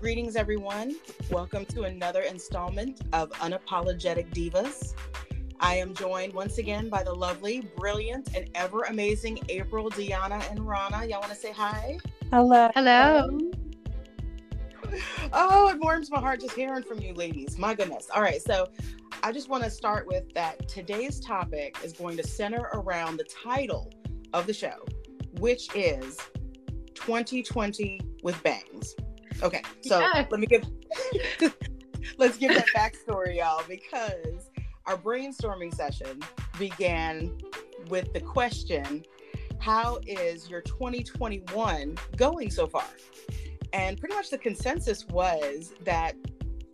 Greetings, everyone. Welcome to another installment of Unapologetic Divas. I am joined once again by the lovely, brilliant, and ever amazing April, Diana, and Rana. Y'all want to say hi? Hello. Hello. Oh, it warms my heart just hearing from you, ladies. My goodness. All right, so I just want to start with that today's topic is going to center around the title of the show, which is 2020 with Bangs. Okay, so Yeah. let me give let's give that backstory, y'all, because our brainstorming session began with the question, how is your 2021 going so far? And pretty much the consensus was that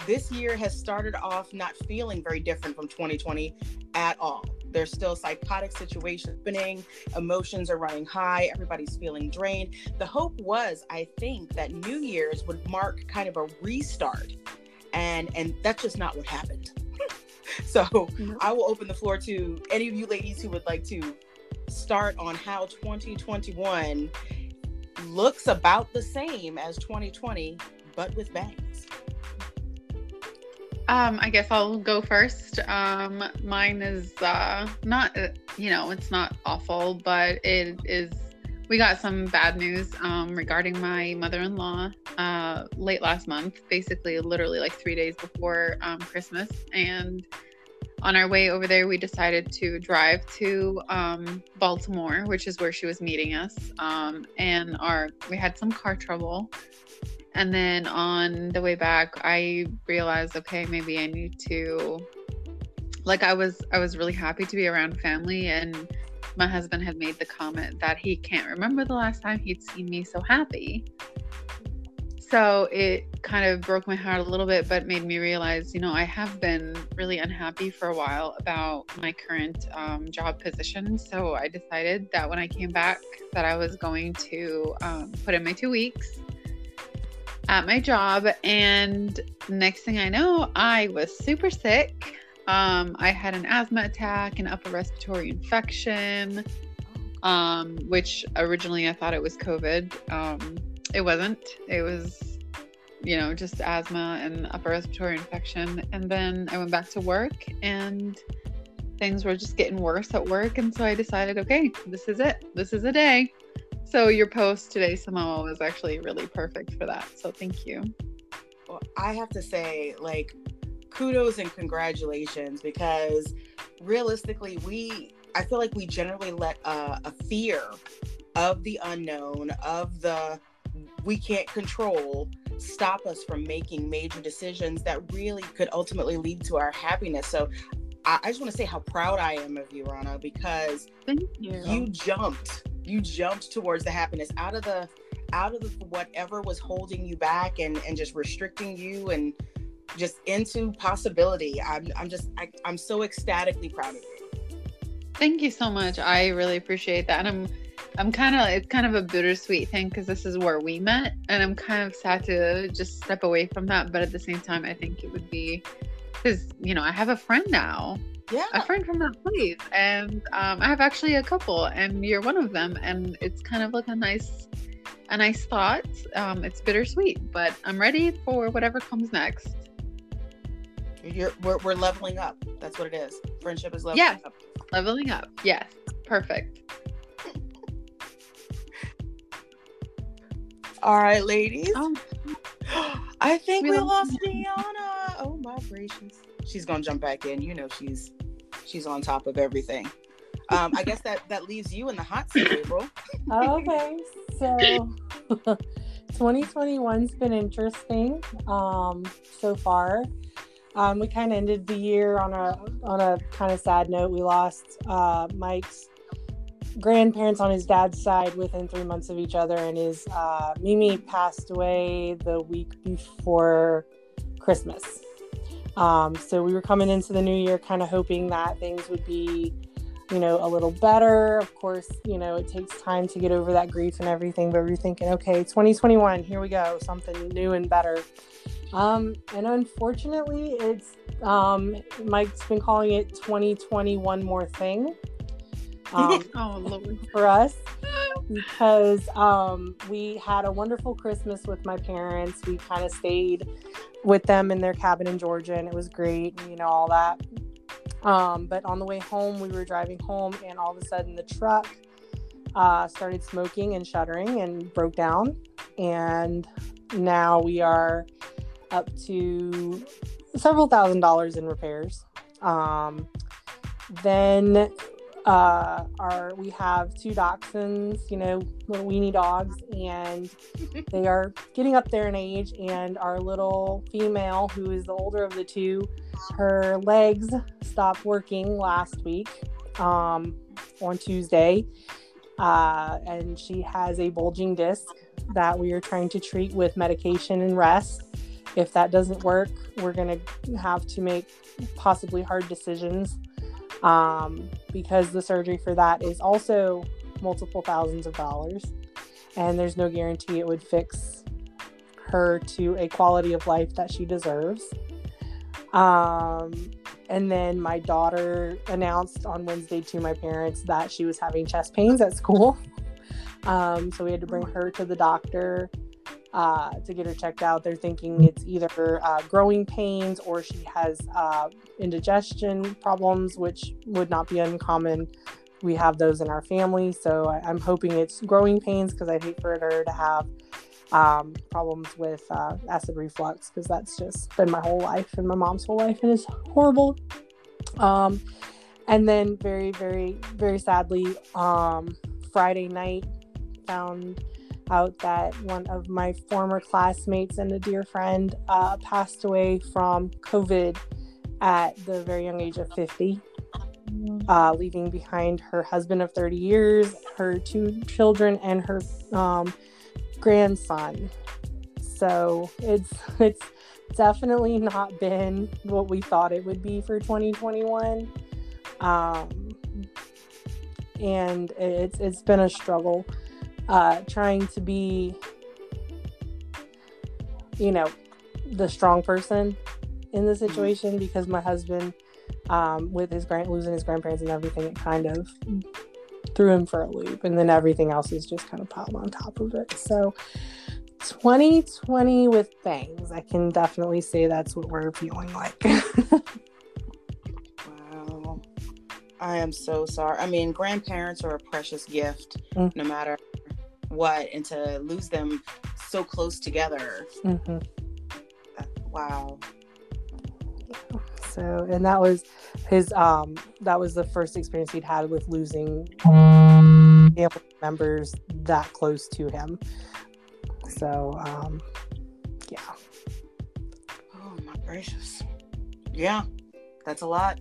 this year has started off not feeling very different from 2020 at all. There's still psychotic situations happening, emotions are running high, everybody's feeling drained. The hope was, I think, that New Year's would mark kind of a restart. And and that's just not what happened. so. I will open the floor to any of you ladies who would like to start on how 2021 looks about the same as 2020, but with bangs. Um, I guess I'll go first. Um, mine is uh, not, uh, you know, it's not awful, but it is. We got some bad news um, regarding my mother-in-law uh, late last month, basically, literally like three days before um, Christmas. And on our way over there, we decided to drive to um, Baltimore, which is where she was meeting us. Um, and our we had some car trouble. And then on the way back, I realized, okay, maybe I need to like I was I was really happy to be around family and my husband had made the comment that he can't remember the last time he'd seen me so happy. So it kind of broke my heart a little bit, but made me realize, you know, I have been really unhappy for a while about my current um, job position. So I decided that when I came back, that I was going to um, put in my two weeks at my job. And next thing I know, I was super sick. Um, I had an asthma attack, an upper respiratory infection, um, which originally I thought it was COVID. Um, it wasn't. It was, you know, just asthma and upper respiratory infection. And then I went back to work and things were just getting worse at work. And so I decided, okay, this is it. This is a day. So your post today, Samoa, was actually really perfect for that. So thank you. Well, I have to say, like, kudos and congratulations because realistically, we, I feel like we generally let uh, a fear of the unknown, of the we can't control, stop us from making major decisions that really could ultimately lead to our happiness. So I, I just want to say how proud I am of you, Rana, because you. you jumped you jumped towards the happiness out of the out of the, whatever was holding you back and and just restricting you and just into possibility i'm i'm just I, i'm so ecstatically proud of you Thank you so much. I really appreciate that. And I'm I'm kind of it's kind of a bittersweet thing because this is where we met, and I'm kind of sad to just step away from that. But at the same time, I think it would be because you know I have a friend now, yeah a friend from that place, and um, I have actually a couple, and you're one of them, and it's kind of like a nice a nice thought. Um, it's bittersweet, but I'm ready for whatever comes next. you're we're, we're leveling up that's what it is friendship is leveling Yes. up Leveling up, yes, perfect. all right ladies Oh, i think we, We lost Deanna. Oh my gracious she's gonna jump back in you know she's she's on top of everything um i guess that that leaves you in the hot seat april Okay, so 2021's been interesting um, so far. Um, we kind of ended the year on a on a kind of sad note. We lost uh, Mike's grandparents on his dad's side within three months of each other, and his uh, Mimi passed away the week before Christmas. Um, so we were coming into the new year, kind of hoping that things would be you know, a little better. Of course, you know, it takes time to get over that grief and everything, but we're thinking, okay, 2021, here we go, something new and better. Um, and unfortunately, it's um, Mike's been calling it 2020 one more thing. Um, Oh Lord. for us because um, we had a wonderful Christmas with my parents. We kind of stayed with them in their cabin in Georgia, and it was great, and, you know, all that. Um, but on the way home, we were driving home, and all of a sudden, the truck uh, started smoking and shuddering and broke down. And now we are up to several thousand dollars in repairs. Um, then uh our we have two dachshunds you know little weenie dogs and they are getting up there in age and our little female who is the older of the two her legs stopped working last week um on tuesday uh and she has a bulging disc that we are trying to treat with medication and rest. If that doesn't work we're going to have to make possibly hard decisions um, because the surgery for that is also multiple thousands of dollars. And there's no guarantee it would fix her to a quality of life that she deserves. Um, and then my daughter announced on wednesday to my parents that she was having chest pains at school. Um, so we had to bring her to the doctor uh, to get her checked out. They're thinking it's either uh, growing pains or she has uh, indigestion problems, which would not be uncommon. We have those in our family, so I, am hoping it's growing pains because I'd hate for her to have um, problems with uh, acid reflux because that's just been my whole life and my mom's whole life and it's horrible. Um, and then very, very, very sadly, um, Friday night found out that one of my former classmates and a dear friend uh, passed away from COVID at the very young age of 50, uh, leaving behind her husband of 30 years, her two children, and her um, grandson. So it's it's definitely not been what we thought it would be for 2021. Um, and it's it's been a struggle uh, trying to be, you know, the strong person in the mm-hmm. situation because my husband, um, with his grand losing his grandparents and everything, it kind of threw him for a loop, and then everything else is just kind of piled on top of it. So. 2020 with bangs. I can definitely say that's what we're feeling like. wow. I am so sorry. I mean, grandparents are a precious gift, mm-hmm. no matter what and to lose them so close together. Mm-hmm. wow. So and that was his um that was the first experience he'd had with losing family members that close to him. So um yeah. Oh my gracious. Yeah that's a lot.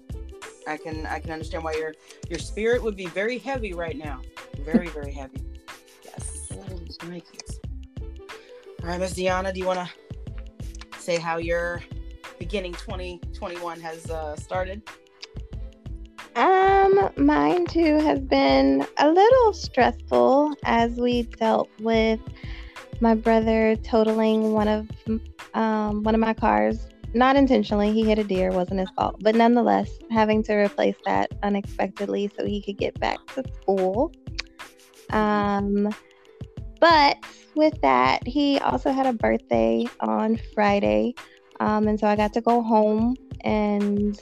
I can i can understand why your your spirit would be very heavy right now. Very very heavy All right, Miss Deanna, do you want to say how your beginning 2021 has uh, started? Um, mine too has been a little stressful as we dealt with my brother totaling one of um, one of my cars. Not intentionally, he hit a deer, wasn't his fault, but nonetheless, having to replace that unexpectedly so he could get back to school. Um, but with that, he also had a birthday on Friday. Um, and so I got to go home and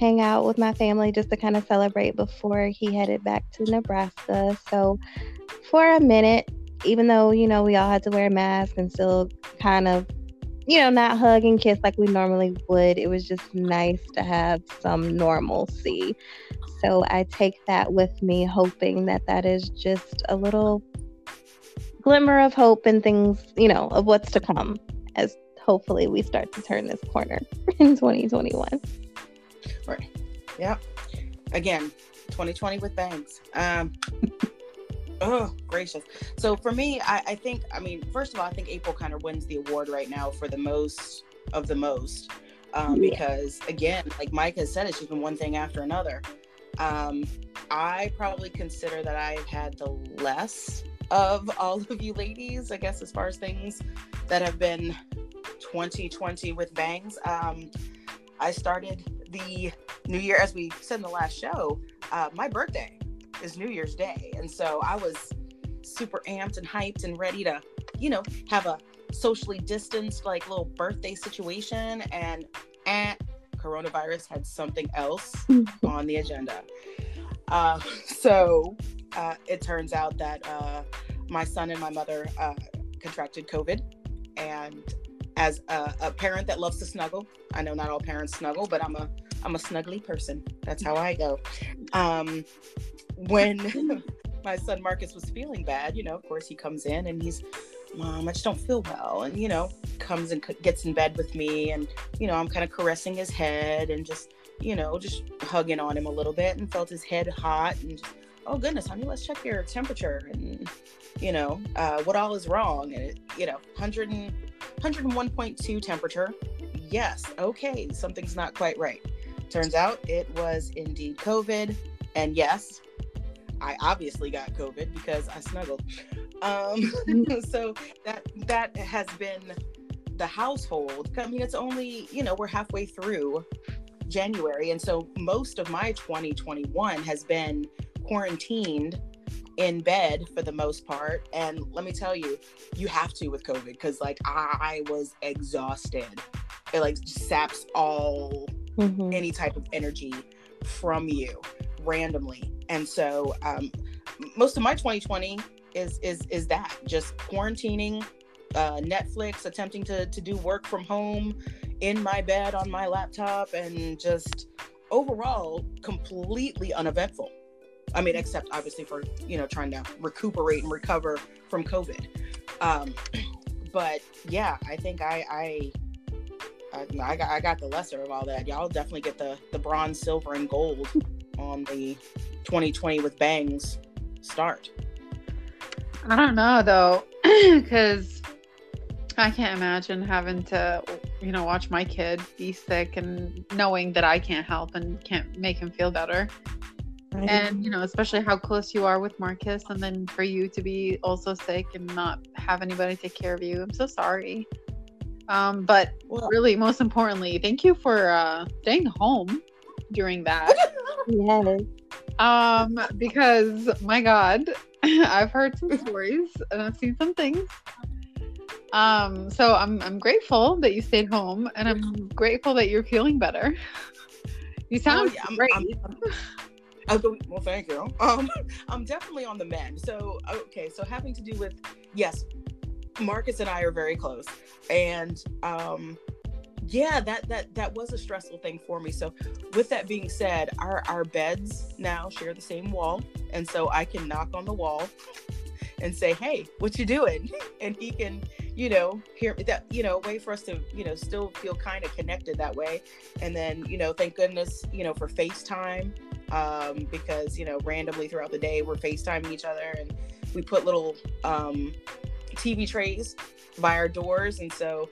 hang out with my family just to kind of celebrate before he headed back to Nebraska. So for a minute, even though, you know, we all had to wear masks and still kind of, you know, not hug and kiss like we normally would, it was just nice to have some normalcy. So I take that with me, hoping that that is just a little glimmer of hope and things, you know, of what's to come as hopefully we start to turn this corner in 2021. Right. Yep. Again, 2020 with bangs. Um, oh, gracious. So for me, I, I think, I mean, first of all, I think April kind of wins the award right now for the most of the most. Um, yeah. Because again, like Mike has said, it's just been one thing after another. Um, I probably consider that I've had the less of all of you ladies, I guess, as far as things that have been 2020 with bangs. Um, I started the new year, as we said in the last show, uh, my birthday is New Year's Day. And so I was super amped and hyped and ready to, you know, have a socially distanced, like little birthday situation. And, and coronavirus had something else on the agenda. Uh, so uh, it turns out that uh, my son and my mother uh, contracted COVID. And as a, a, parent that loves to snuggle, I know not all parents snuggle, but I'm a I'm a snuggly person. That's how I go. Um, when my son Marcus was feeling bad, you know, of course he comes in and he's, Mom, I just don't feel well, and you know, comes and gets in bed with me, and you know, I'm kind of caressing his head and just, you know, just hugging on him a little bit, and felt his head hot, and just, oh goodness, honey, let's check your temperature, and you know, uh, what all is wrong, and it, you know, 100 and 101.2 temperature. Yes, okay, something's not quite right. Turns out it was indeed COVID. And yes, I obviously got COVID because I snuggled. Um, so that that has been the household. I mean, it's only you know we're halfway through January, and so most of my 2021 has been quarantined in bed for the most part. And let me tell you, you have to with COVID because like I was exhausted. It like saps all mm-hmm. any type of energy from you randomly. And so um, most of my 2020 is is is that just quarantining, uh, Netflix, attempting to to do work from home in my bed on my laptop, and just overall completely uneventful. I mean, except obviously for you know trying to recuperate and recover from COVID. Um, but yeah, I think I I I, I, got, I got the lesser of all that. Y'all definitely get the the bronze, silver, and gold on the 2020 with bangs start. I don't know though, because I can't imagine having to, you know, watch my kid be sick and knowing that I can't help and can't make him feel better. Right. And, you know, especially how close you are with Marcus, and then for you to be also sick and not have anybody take care of you. I'm so sorry. Um, but well, really, most importantly, thank you for uh, staying home during that. yes. Um, because my God, I've heard some stories and I've seen some things. Um, so I'm I'm grateful that you stayed home, and I'm grateful that you're feeling better. You sound oh, yeah, great. I'm, I'm, well, thank you. Um, I'm definitely on the mend. So, okay, so having to do with yes, Marcus and I are very close, and um, yeah, that that that was a stressful thing for me. So, with that being said, our our beds now share the same wall, and so I can knock on the wall and say, "Hey, what you doing?" And he can, you know, here that, you know, way for us to, you know, still feel kind of connected that way. And then, you know, thank goodness, you know, for FaceTime, um, because you know, randomly throughout the day we're FaceTiming each other, and we put little um TV trays by our doors. And so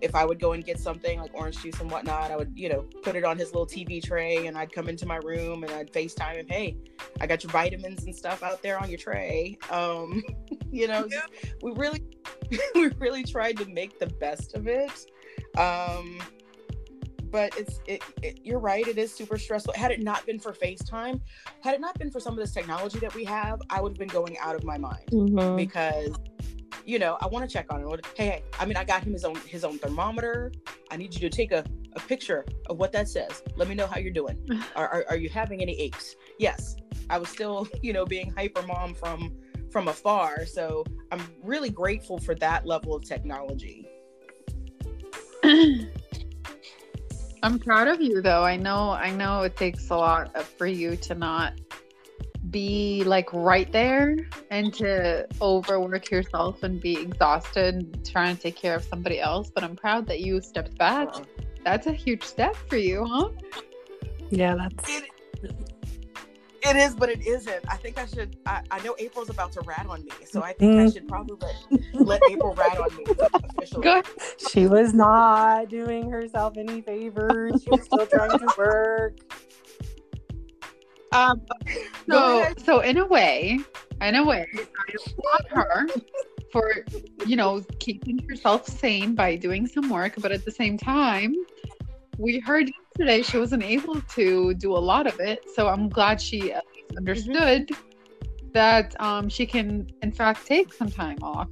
if I would go and get something like orange juice and whatnot, I would, you know, put it on his little TV tray and I'd come into my room and I'd FaceTime him, hey, I got your vitamins and stuff out there on your tray. Um, you know, yeah. we really we really tried to make the best of it. Um but it's it, it, you're right it is super stressful had it not been for facetime had it not been for some of this technology that we have i would have been going out of my mind mm-hmm. because you know, I want to check on him. Hey, hey, I mean, I got him his own his own thermometer. I need you to take a, a picture of what that says. Let me know how you're doing. are, are, are you having any aches? Yes, I was still, you know, being hyper mom from from afar. So I'm really grateful for that level of technology. I'm proud of you though. I know I know it takes a lot for you to not be like right there and to overwork yourself and be exhausted trying to take care of somebody else. But I'm proud that you stepped back. That's a huge step for you, huh? Yeah, that's. It, it is, but it isn't. I think I should. I, I know April's about to rat on me, so I think mm. I should probably let, let April rat on me officially. She was not doing herself any favors. She was still trying to work. Um, so, so in a way, in a way, I applaud her for, you know, keeping herself sane by doing some work. But at the same time, we heard yesterday she wasn't able to do a lot of it. So I'm glad she understood mm-hmm. that um, she can, in fact, take some time off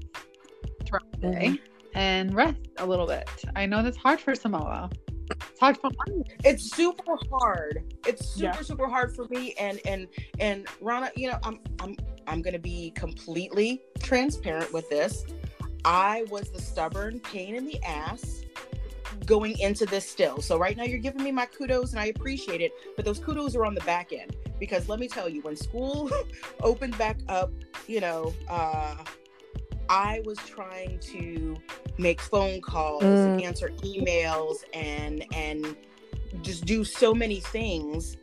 throughout the day and rest a little bit. I know that's hard for Samoa. It's hard for me. it's super hard it's super Yeah. super hard for me and and and rana you know i'm i'm i'm gonna be completely transparent with this i was the stubborn pain in the ass going into this still. So right now you're giving me my kudos and i appreciate it but those kudos are on the back end because let me tell you when school opened back up you know uh i was trying to make phone calls and Mm. answer emails and and just do so many things.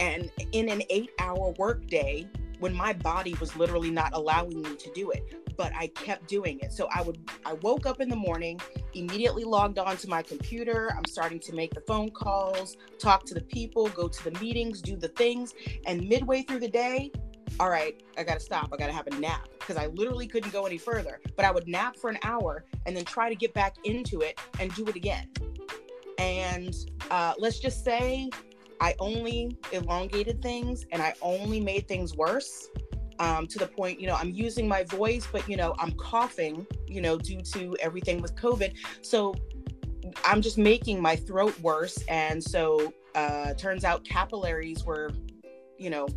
And in an eight hour workday when my body was literally not allowing me to do it but i kept doing it. So i would i woke up in the morning immediately logged on to my computer. I'm starting to make the phone calls talk to the people go to the meetings do the things. And midway through the day all right i gotta stop. I gotta have a nap because i literally couldn't go any further. But i would nap for an hour and then try to get back into it and do it again. And uh, let's just say I only elongated things and I only made things worse um, to the point, you know, I'm using my voice, but, you know, I'm coughing, you know, due to everything with COVID. So I'm just making my throat worse. And so uh, turns out capillaries were, you know,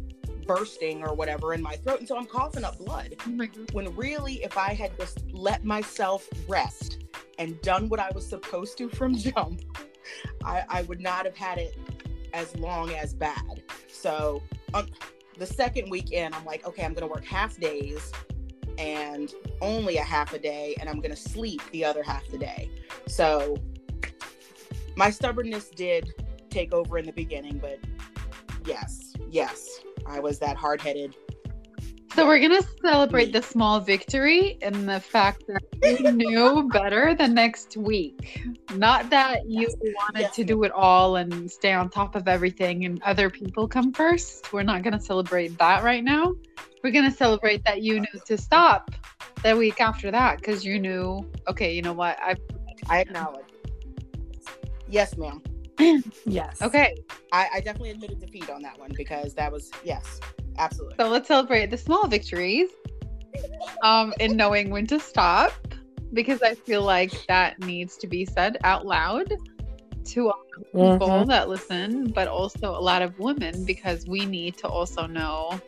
bursting or whatever in my throat. And so I'm coughing up blood Oh when really if i had just let myself rest and done what i was supposed to from jump i, I would not have had it as long as bad so um, the second weekend i'm like okay i'm gonna work half days and only a half a day and i'm gonna sleep the other half the day. So my stubbornness did take over in the beginning but yes yes i was that hard-headed So we're gonna celebrate the small victory and the fact that you knew better the next week. Not that you wanted Yes. to do it all and stay on top of everything and other people come first. We're not gonna celebrate that right now. We're gonna celebrate that you knew to stop the week after that because you knew, okay, you know what? I I acknowledge. Yes, ma'am. Yes. okay. I, I definitely admitted defeat on that one because that was yes, absolutely. So let's celebrate the small victories um in knowing when to stop because I feel like that needs to be said out loud to all the people Mhm. that listen, but also a lot of women because we need to also know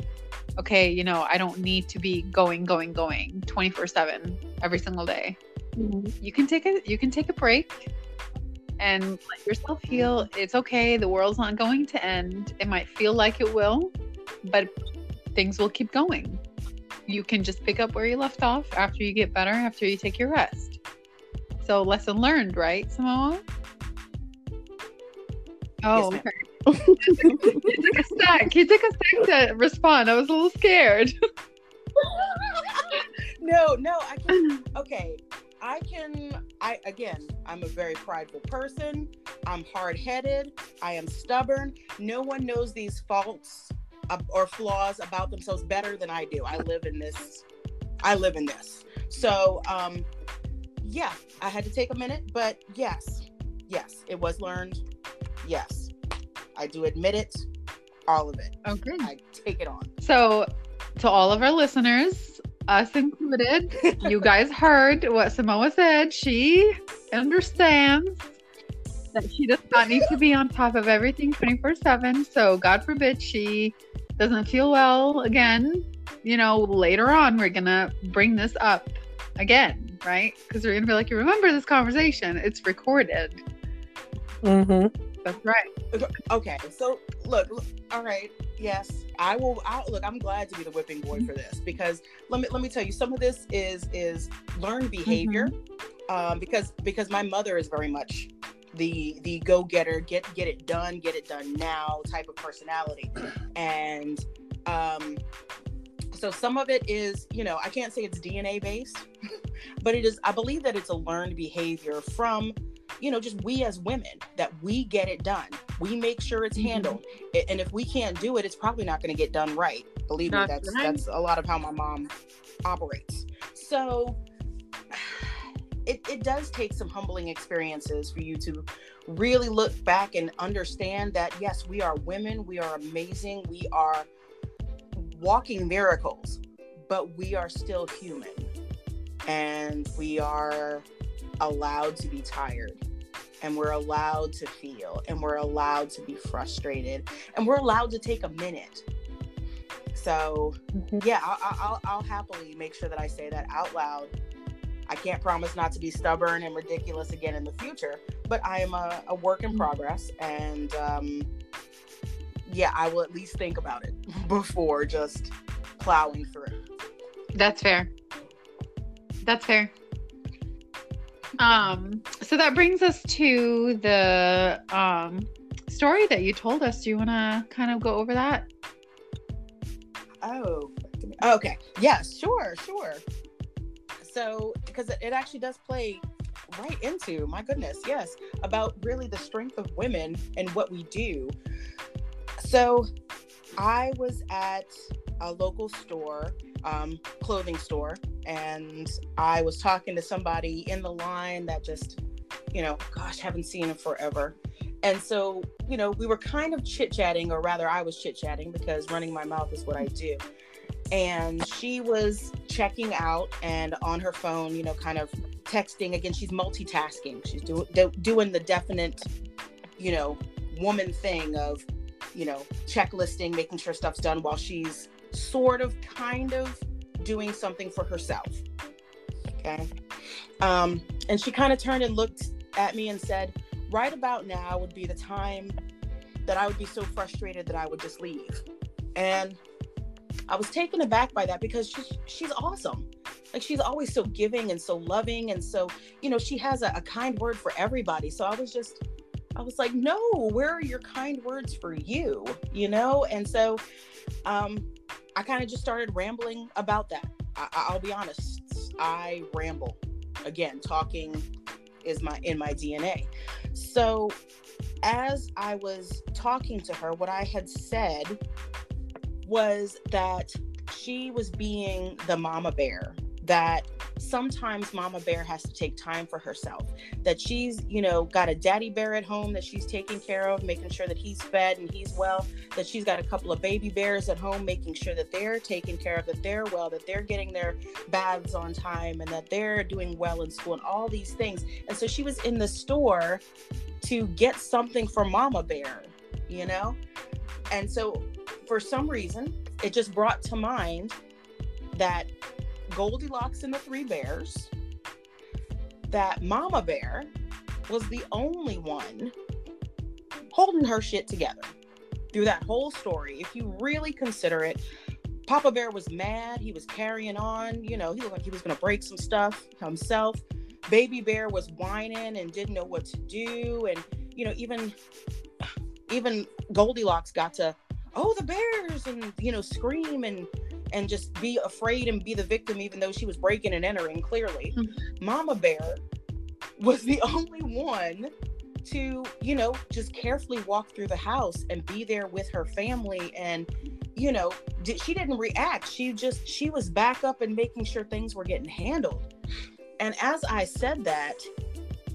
okay, you know, I don't need to be going going going 24/7 every single day. You can take a you can take a break and let yourself heal. It's okay. The world's not going to end. It might feel like it will, but things will keep going. You can just pick up where you left off after you get better, after you take your rest. So, lesson learned, right, Samoa? Oh, ma'am. okay. you took a sec. You took a sec to respond. I was a little scared. no, no, I can okay. I can I again, I'm a very prideful person. I'm hard-headed. I am stubborn. No one knows these faults or flaws about themselves better than I do. I live in this I live in this. So, um yeah, I had to take a minute, but yes. Yes, it was learned. Yes. I do admit it. All of it. Okay. I take it on. So, to all of our listeners, us included, you guys heard what Samoa said. She understands that she does not need to be on top of everything 24 7. So, God forbid she doesn't feel well again. You know, later on, we're going to bring this up again, right? Because we're going to be like, you remember this conversation? It's recorded. Mm-hmm. That's right. Okay, so look, look, all right, yes, I will. I, look, I'm glad to be the whipping boy for this because let me let me tell you, some of this is is learned behavior, um, because because my mother is very much the the go getter, get get it done, get it done now type of personality, and um, so some of it is, you know, I can't say it's DNA based, but it is. I believe that it's a learned behavior from you know, just we as women that we get it done. We make sure it's Mhm. handled. A- And if we can't do it, it's probably not going to get done right. Believe me, That's that's right. that's a lot of how my mom operates. So it, it does take some humbling experiences for you to really look back and understand that yes, we are women, we are amazing, we are walking miracles, but we are still human. And we are allowed to be tired and we're allowed to feel and we're allowed to be frustrated and we're allowed to take a minute. So mm-hmm. yeah I'll, I'll, I'll happily make sure that i say that out loud i can't promise not to be stubborn and ridiculous again in the future but i am a, a work in mm-hmm. progress and um, yeah i will at least think about it before just plowing through that's fair that's fair um, so that brings us to the um, story that you told us. Do you want to kind of go over that? Oh, okay. Yes, sure, sure. So, because it actually does play right into my goodness, yes, about really the strength of women and what we do. So, I was at a local store, um, clothing store, and I was talking to somebody in the line that just, you know, gosh, haven't seen him forever. And so, you know, we were kind of chit chatting, or rather, I was chit chatting because running my mouth is what I do. And she was checking out and on her phone, you know, kind of texting. Again, she's multitasking. She's do, do, doing the definite, you know, woman thing of, you know, checklisting, making sure stuff's done while she's sort of kind of doing something for herself. Okay. Um, and she kind of turned and looked at me and said, Right about now would be the time that I would be so frustrated that I would just leave. And I was taken aback by that because she's she's awesome. Like she's always so giving and so loving. And so, you know, she has a, a kind word for everybody. So I was just I was like, no, where are your kind words for you? You know? And so um I kind of just started rambling about that. I, will be honest, I ramble. Again, talking is my in my DNA. So as I was talking to her, what I had said was that she was being the mama bear that sometimes mama bear has to take time for herself that she's you know got a daddy bear at home that she's taking care of making sure that he's fed and he's well that she's got a couple of baby bears at home making sure that they're taken care of that they're well that they're getting their baths on time and that they're doing well in school and all these things. And so she was in the store to get something for mama bear you know and so for some reason it just brought to mind that Goldilocks and the Three Bears that Mama Bear was the only one holding her shit together through that whole story. If you really consider it, Papa Bear was mad. He was carrying on. You know, he looked like he was going to break some stuff himself. Baby Bear was whining and didn't know what to do. And, you know, even even Goldilocks got to, oh, the bears, and, you know, scream and and just be afraid and be the victim, even though she was breaking and entering clearly. Mm-hmm. Mama Bear was the only one to, you know, just carefully walk through the house and be there with her family. And, you know, did, she didn't react. She just, she was back up and making sure things were getting handled. And as I said that,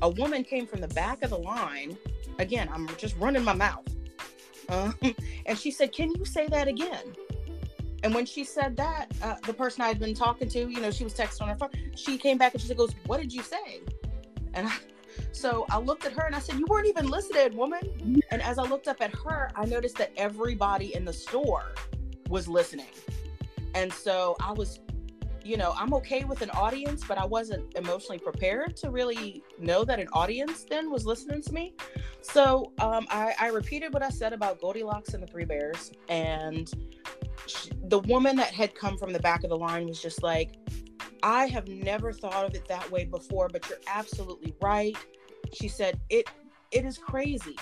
a woman came from the back of the line. Again, I'm just running my mouth. Um, and she said, Can you say that again? And when she said that, uh, the person I had been talking to, you know, she was texting on her phone. She came back and she goes, "What did you say?" And I, so I looked at her and I said, "You weren't even listening, woman." And as I looked up at her, I noticed that everybody in the store was listening. And so I was, you know, I'm okay with an audience, but I wasn't emotionally prepared to really know that an audience then was listening to me. So um, I, I repeated what I said about Goldilocks and the Three Bears, and the woman that had come from the back of the line was just like, I have never thought of it that way before, but you're absolutely right. She said, it it is crazy.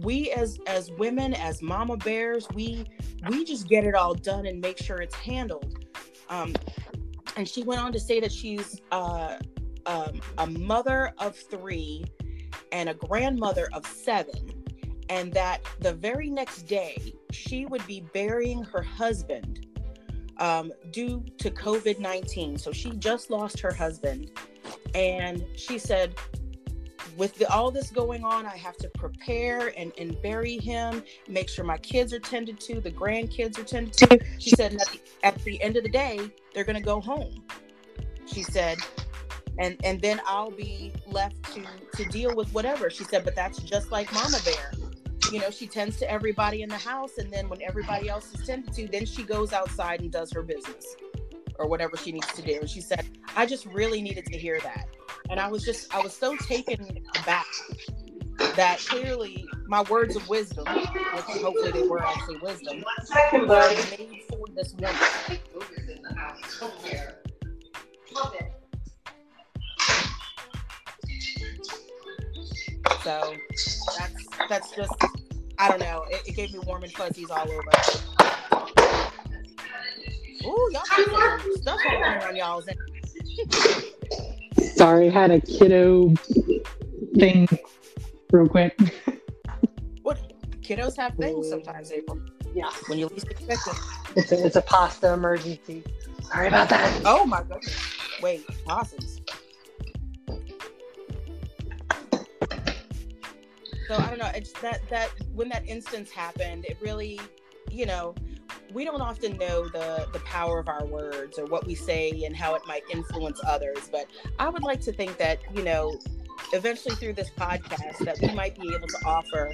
We as as women, as mama bears, we we just get it all done and make sure it's handled. Um, and she went on to say that she's uh, um, a mother of three and a grandmother of seven and that the very next day she would be burying her husband um, due to COVID 19. So she just lost her husband. And she said, with the, all this going on, I have to prepare and, and bury him, make sure my kids are tended to, the grandkids are tended to. She said, at the, at the end of the day, they're going to go home. She said, and and then I'll be left to to deal with whatever. She said, but that's just like Mama Bear. You know, she tends to everybody in the house, and then when everybody else is tended to, then she goes outside and does her business or whatever she needs to do. And she said, I just really needed to hear that. And I was just, I was so taken aback that clearly my words of wisdom, which hopefully they were actually wisdom, made for this woman. So that's that's just I don't know. It, it gave me warm and fuzzies all over. Ooh, y'all got some stuff going on y'all's. Sorry, had a kiddo thing real quick. What kiddos have things sometimes, April. Yeah, When you least expect it. it's a, it's a pasta emergency. Sorry about that. Oh my goodness. Wait, possums. So I don't know. It's that that when that instance happened, it really, you know, we don't often know the the power of our words or what we say and how it might influence others. But I would like to think that you know, eventually through this podcast, that we might be able to offer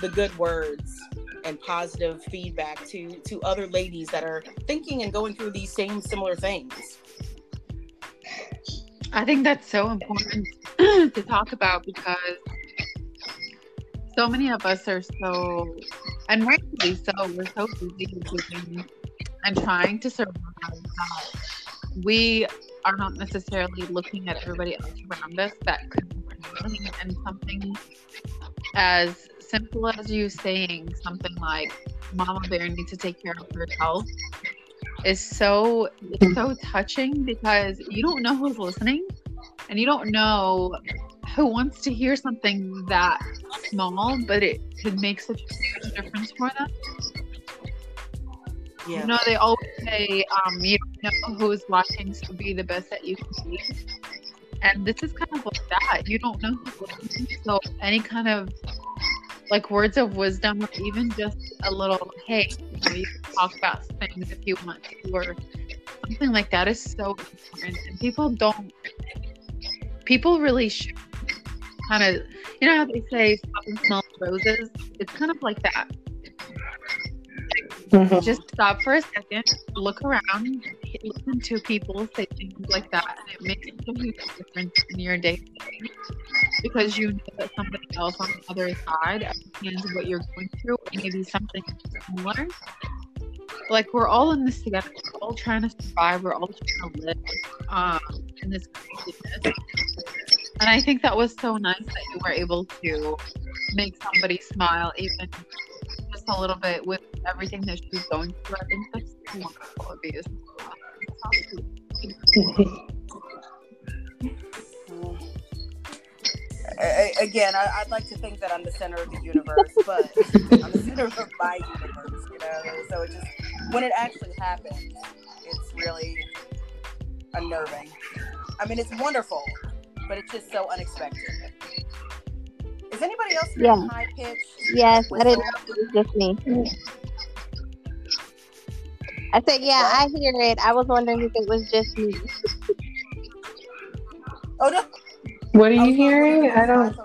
the good words and positive feedback to to other ladies that are thinking and going through these same similar things. I think that's so important to talk about because so many of us are so, and rightfully so, we're so busy and trying to survive that we are not necessarily looking at everybody else around us that could be struggling. and something as simple as you saying something like mama bear needs to take care of her health is so it's so touching because you don't know who's listening and you don't know who wants to hear something that small but it could make such a huge difference for them? Yeah. you know they always say um, you don't know who's watching so be the best that you can be. And this is kind of like that. You don't know who's listening so any kind of like words of wisdom or even just a little hey you, know, you can talk about things if you want to or something like that is so important. And people don't people really should kind of you know how they say stop and smell roses it's kind of like that just stop for a second, look around, listen to people say things like that, and it makes a huge difference in your day because you know that somebody else on the other side understands what you're going through, or maybe something similar. Like we're all in this together. We're all trying to survive. We're all trying to live um, in this craziness. And I think that was so nice that you were able to make somebody smile, even just a little bit with everything that she's going through. I think that's so wonderful of you. A- a- again, I, I'd like to think that I'm the center of the universe, but I'm the center of my universe, you know. So it just when it actually happens, it's really unnerving. I mean, it's wonderful, but it's just so unexpected. Is anybody else hearing Yeah. high pitched? Yes, I didn't know if just me. I said, yeah, I hear it. I was wondering if it was just me. Oh no! What are you was hearing? I don't.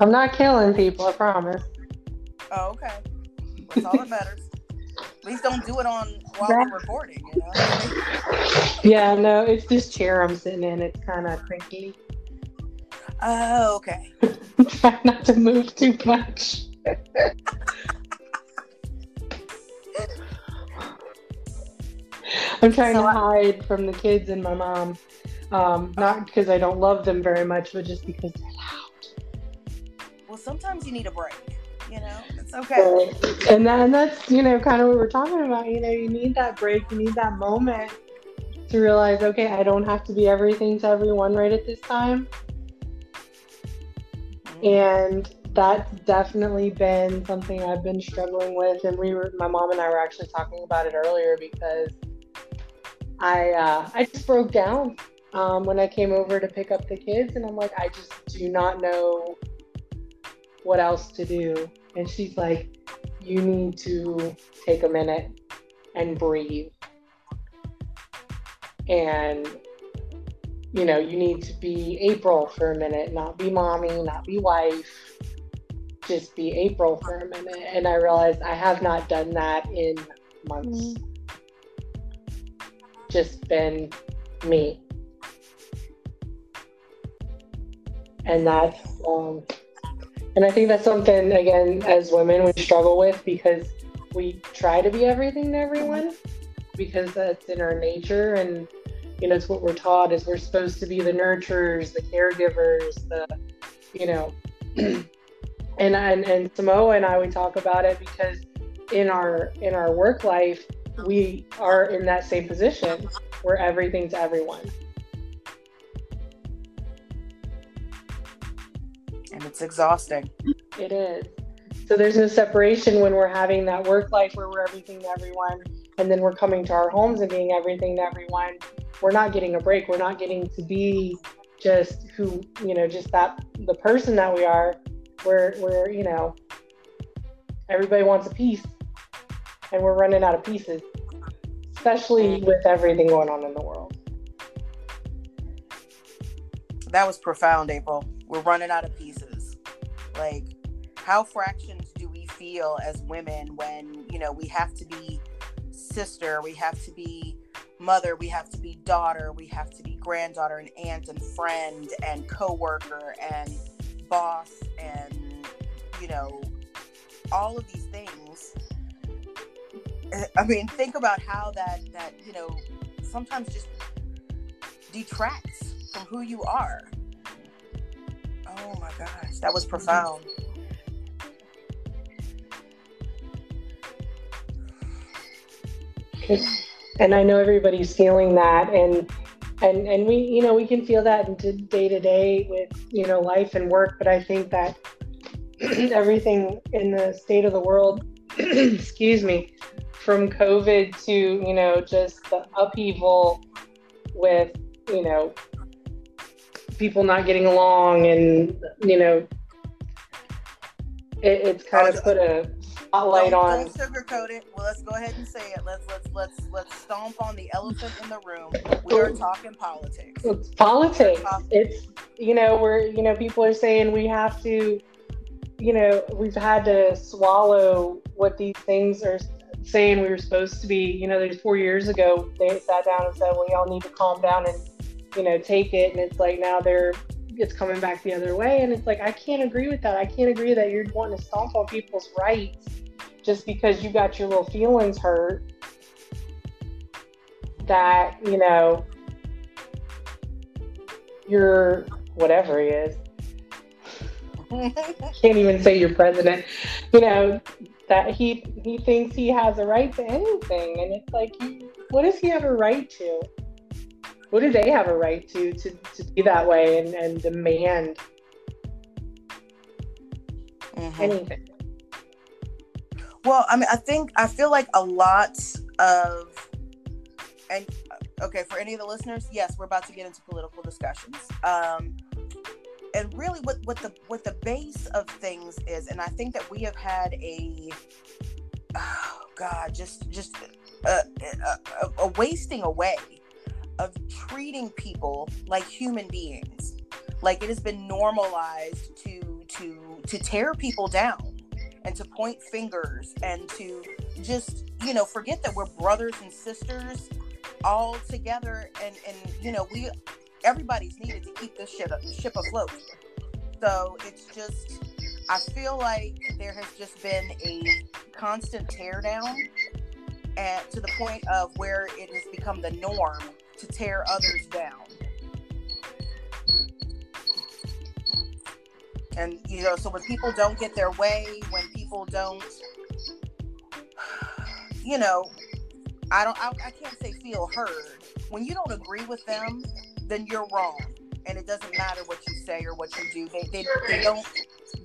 I'm not killing people. I promise. Oh, okay. That's all that matters. At least don't do it on while we're recording, you know? Yeah, no, it's this chair I'm sitting in. It's kind of crinkly. Oh, okay. Try not to move too much. I'm trying So to I- hide from the kids and my mom. Um, not because I don't love them very much, but just because they're Well, sometimes you need a break, you know? It's okay. And, that, and that's, you know, kind of what we're talking about. You know, you need that break, you need that moment to realize, okay, I don't have to be everything to everyone right at this time. And that's definitely been something I've been struggling with. And we were, my mom and I were actually talking about it earlier because I, uh, I just broke down um, when I came over to pick up the kids. And I'm like, I just do not know what else to do. And she's like, you need to take a minute and breathe. And you know you need to be april for a minute not be mommy not be wife. Just be april for a minute. And i realized i have not done that in months. Mm-hmm. just been me. And that's um, and i think that's something again as women we struggle with because we try to be everything to everyone because that's in our nature and you know, it's what we're taught is we're supposed to be the nurturers, the caregivers, the, you know, and and and Samoa and I we talk about it because in our in our work life we are in that same position. where everything's everyone. And it's exhausting. It is. So there's no separation when we're having that work life where we're everything to everyone and then we're coming to our homes and being everything to everyone. We're not getting a break. We're not getting to be just who you know just that the person that we are. We're we're you know everybody wants a piece and we're running out of pieces especially with everything going on in the world. That was profound april. We're running out of pieces like how fractions do we feel as women when you know we have to be sister, we have to be mother, we have to be daughter, we have to be granddaughter and aunt and friend and coworker and boss and you know all of these things. Eh, I mean, think about how that that you know sometimes just detracts from who you are. Oh my gosh, that was profound. and I know everybody's feeling that and and and we you know we can feel that day to day with you know life and work but I think that everything in the state of the world excuse me from COVID to you know just the upheaval with you know people not getting along and you know it, it's kind of put a spotlight don't, on. Don't sugarcoat it. Well, let's go ahead and say it. Let's let's let's let's stomp on the elephant in the room. We are talking politics. It's politics. Talking- it's you know we're you know people are saying we have to, you know we've had to swallow what these things are saying we were supposed to be. You know, there's four years ago they sat down and said, well, y'all need to calm down and you know take it, and it's like now they're it's coming back the other way. And it's like, I can't agree with that. I can't agree that you're wanting to stomp on people's rights just because you got your little feelings hurt. That, you know, you're whatever he is. can't even say you're president. You know, that he he thinks he has a right to anything. And it's like, what does he have a right to? What do they have a right to to, to be that way and, and demand mm-hmm. anything well i mean i think i feel like a lot of and okay for any of the listeners yes we're about to get into political discussions um and really what what the what the base of things is and i think that we have had a oh god just just a, a, a wasting away of treating people like human beings. Like it has been normalized to to to tear people down and to point fingers and to just, you know, forget that we're brothers and sisters all together and and you know, we everybody's needed to keep this ship ship afloat. So it's just I feel like there has just been a constant tear down and to the point of where it has become the norm to tear others down. And you know, so when people don't get their way, when people don't, you know, I don't. I, I can't say feel heard. When you don't agree with them, then you're wrong, and it doesn't matter what you say or what you do. They they, they don't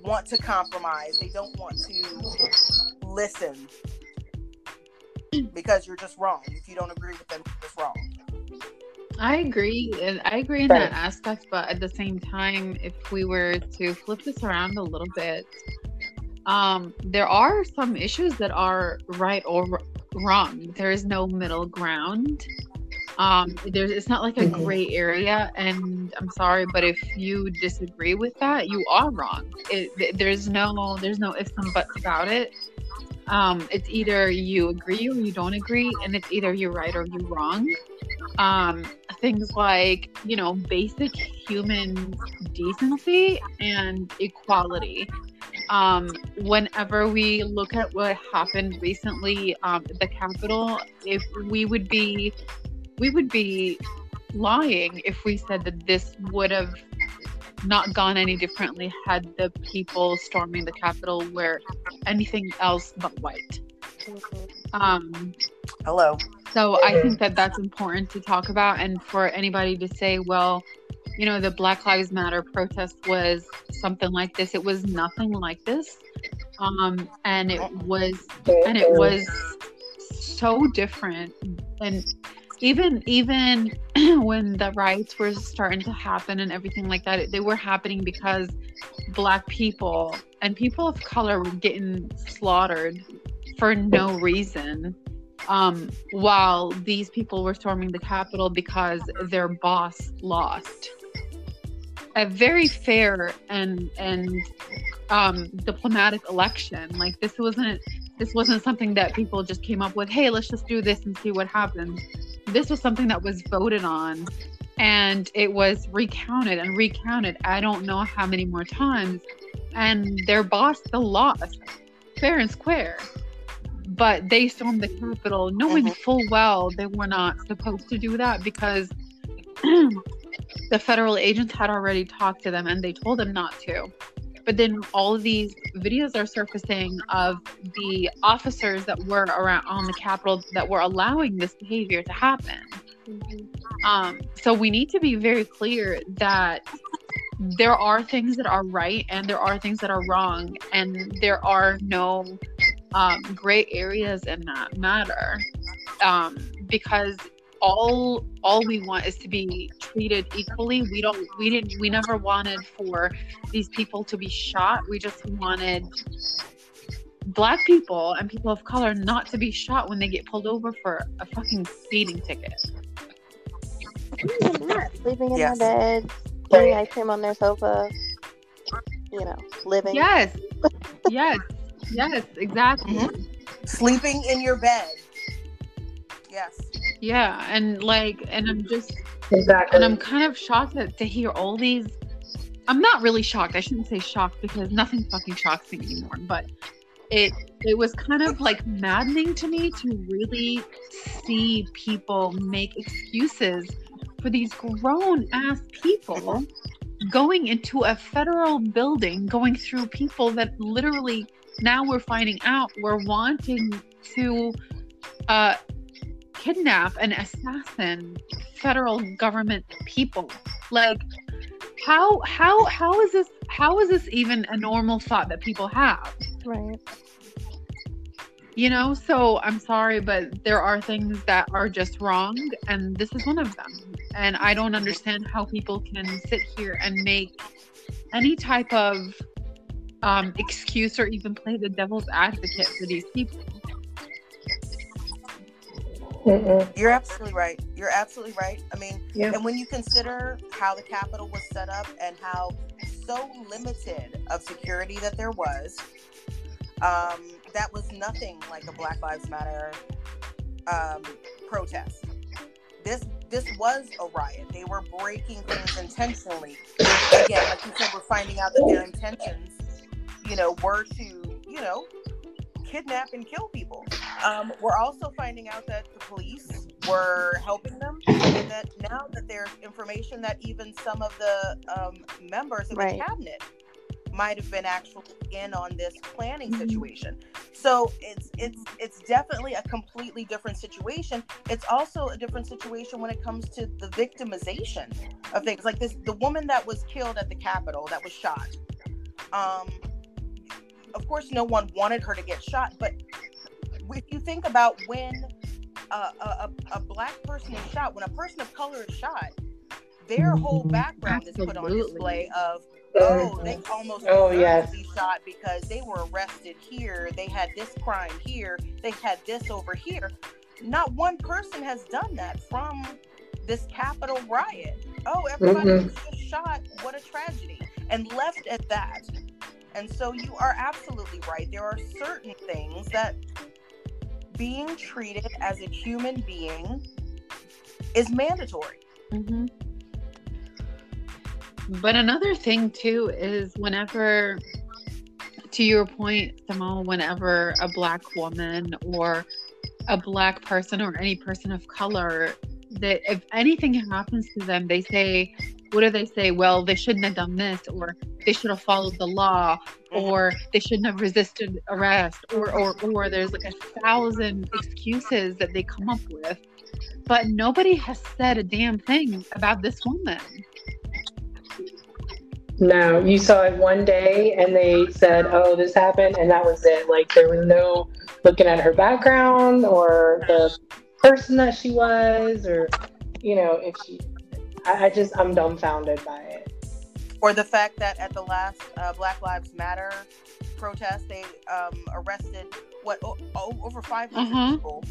want to compromise. They don't want to listen because you're just wrong. If you don't agree with them, you're just wrong. I agree, and I agree in that aspect. But at the same time, if we were to flip this around a little bit, um, there are some issues that are right or wrong. There is no middle ground. Um, there's it's not like a Mhm. gray area, and I'm sorry, but if you disagree with that, you are wrong. It, there's no there's no ifs and buts about it. Um, it's either you agree or you don't agree, and it's either you're right or you're wrong. Um, things like you know basic human decency and equality. Um, whenever we look at what happened recently um, at the capitol if we would be we would be lying if we said that this would have not gone any differently had the people storming the capitol were anything else but white um, Hello. so I think that that's important to talk about, and for anybody to say, well, you know, the Black Lives Matter protest was something like this. It was nothing like this, um, and it was, and it was so different. And even even when the riots were starting to happen and everything like that, they were happening because Black people and people of color were getting slaughtered for no reason um, while these people were storming the Capitol because their boss lost. A very fair and and um, diplomatic election. Like this wasn't this wasn't something that people just came up with. Hey, let's just do this and see what happens. This was something that was voted on, and it was recounted and recounted. I don't know how many more times, and their boss still lost, fair and square but they stormed the Capitol knowing Mhm. full well they were not supposed to do that because the federal agents had already talked to them and they told them not to. But then all of these videos are surfacing of the officers that were around on the Capitol that were allowing this behavior to happen. Um, so we need to be very clear that there are things that are right and there are things that are wrong, and there are no um, gray areas in that matter. Um, because all all we want is to be treated equally. We don't we didn't we never wanted for these people to be shot. We just wanted black people and people of color not to be shot when they get pulled over for a fucking speeding ticket. Sleeping in Yes. their beds, eating ice cream on their sofa, you know, living. Yes. yes. Yes, exactly. Mm-hmm. Sleeping in your bed. Yes. Yeah, and like and I'm just Exactly. and I'm kind of shocked that, to hear all these. I'm not really shocked. I shouldn't say shocked because nothing fucking shocks me anymore. But it it was kind of like maddening to me to really see people make excuses for these grown ass people going into a federal building, going through people that literally now we're finding out were wanting to uh, kidnap and assassin federal government people. Like how how how is this how is this even a normal thought that people have? Right. you know so i'm sorry but there are things that are just wrong and this is one of them. And i don't understand how people can sit here and make any type of um, excuse or even play the devil's advocate for these people Mm-mm. You're absolutely right. You're absolutely right. I mean, Yeah. and when you consider how the Capitol was set up and how so limited of security that there was, um, that was nothing like a Black Lives Matter um, protest. This this was a riot. They were breaking things intentionally. Again, like you said, we're finding out that their intentions, you know, were to, you know, kidnap and kill people. Um, we're also finding out that the police were helping them, and that now that there's information that even some of the um, members of Right. the cabinet might have been actually in on this planning situation. So it's it's it's definitely a completely different situation. It's also a different situation when it comes to the victimization of things. Like this the woman that was killed at the Capitol that was shot. Um of course no one wanted her to get shot, but if you think about when a, a, a black person is shot, when a person of color is shot, their whole background Absolutely. is put on display of oh they almost oh yes be shot because they were arrested here they had this crime here they had this over here. Not one person has done that from this Capitol riot. Oh everybody mm-hmm. was just shot. What a tragedy. And left at that and so you are absolutely right there are certain things that being treated as a human being is mandatory mm-hmm. But another thing too is whenever, to your point, Simone, whenever a black woman or a black person or any person of color that if anything happens to them, they say, what do they say? Well, they shouldn't have done this, or they should have followed the law, mm-hmm. or they shouldn't have resisted arrest, or or or there's like a thousand excuses that they come up with. But nobody has said a damn thing about this woman. No, you saw it one day and they said, oh, this happened, and that was it. Like, there was no looking at her background or the person that she was, or, you know, if she, I, I just, I'm dumbfounded by it. Or the fact that at the last uh, Black Lives Matter protest, they um, arrested, what, o- over 500 mm-hmm. people,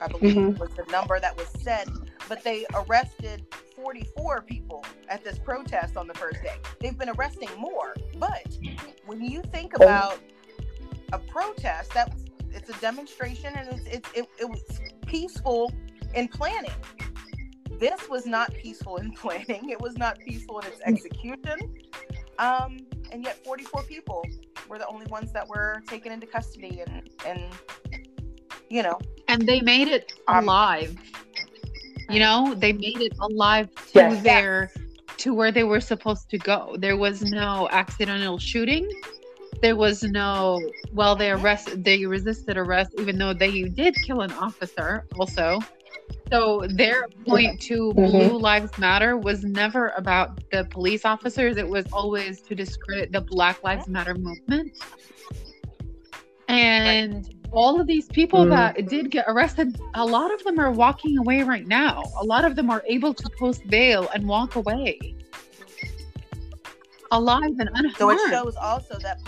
I believe mm-hmm. was the number that was said, but they arrested 44 people at this protest on the first day. They've been arresting more. But when you think oh. about a protest, that it's a demonstration and it's, it's it, it was peaceful in planning. This was not peaceful in planning. It was not peaceful in its execution. Um, and yet 44 people were the only ones that were taken into custody and and you know and they made it um, alive you know, they made it alive to yes. their to where they were supposed to go. There was no accidental shooting. There was no well they arrest they resisted arrest even though they did kill an officer also. So their point to mm-hmm. Blue Lives Matter was never about the police officers. It was always to discredit the Black Lives Matter movement. And right all of these people mm. that did get arrested, a lot of them are walking away right now. A lot of them are able to post bail and walk away alive and unharmed. So it shows also that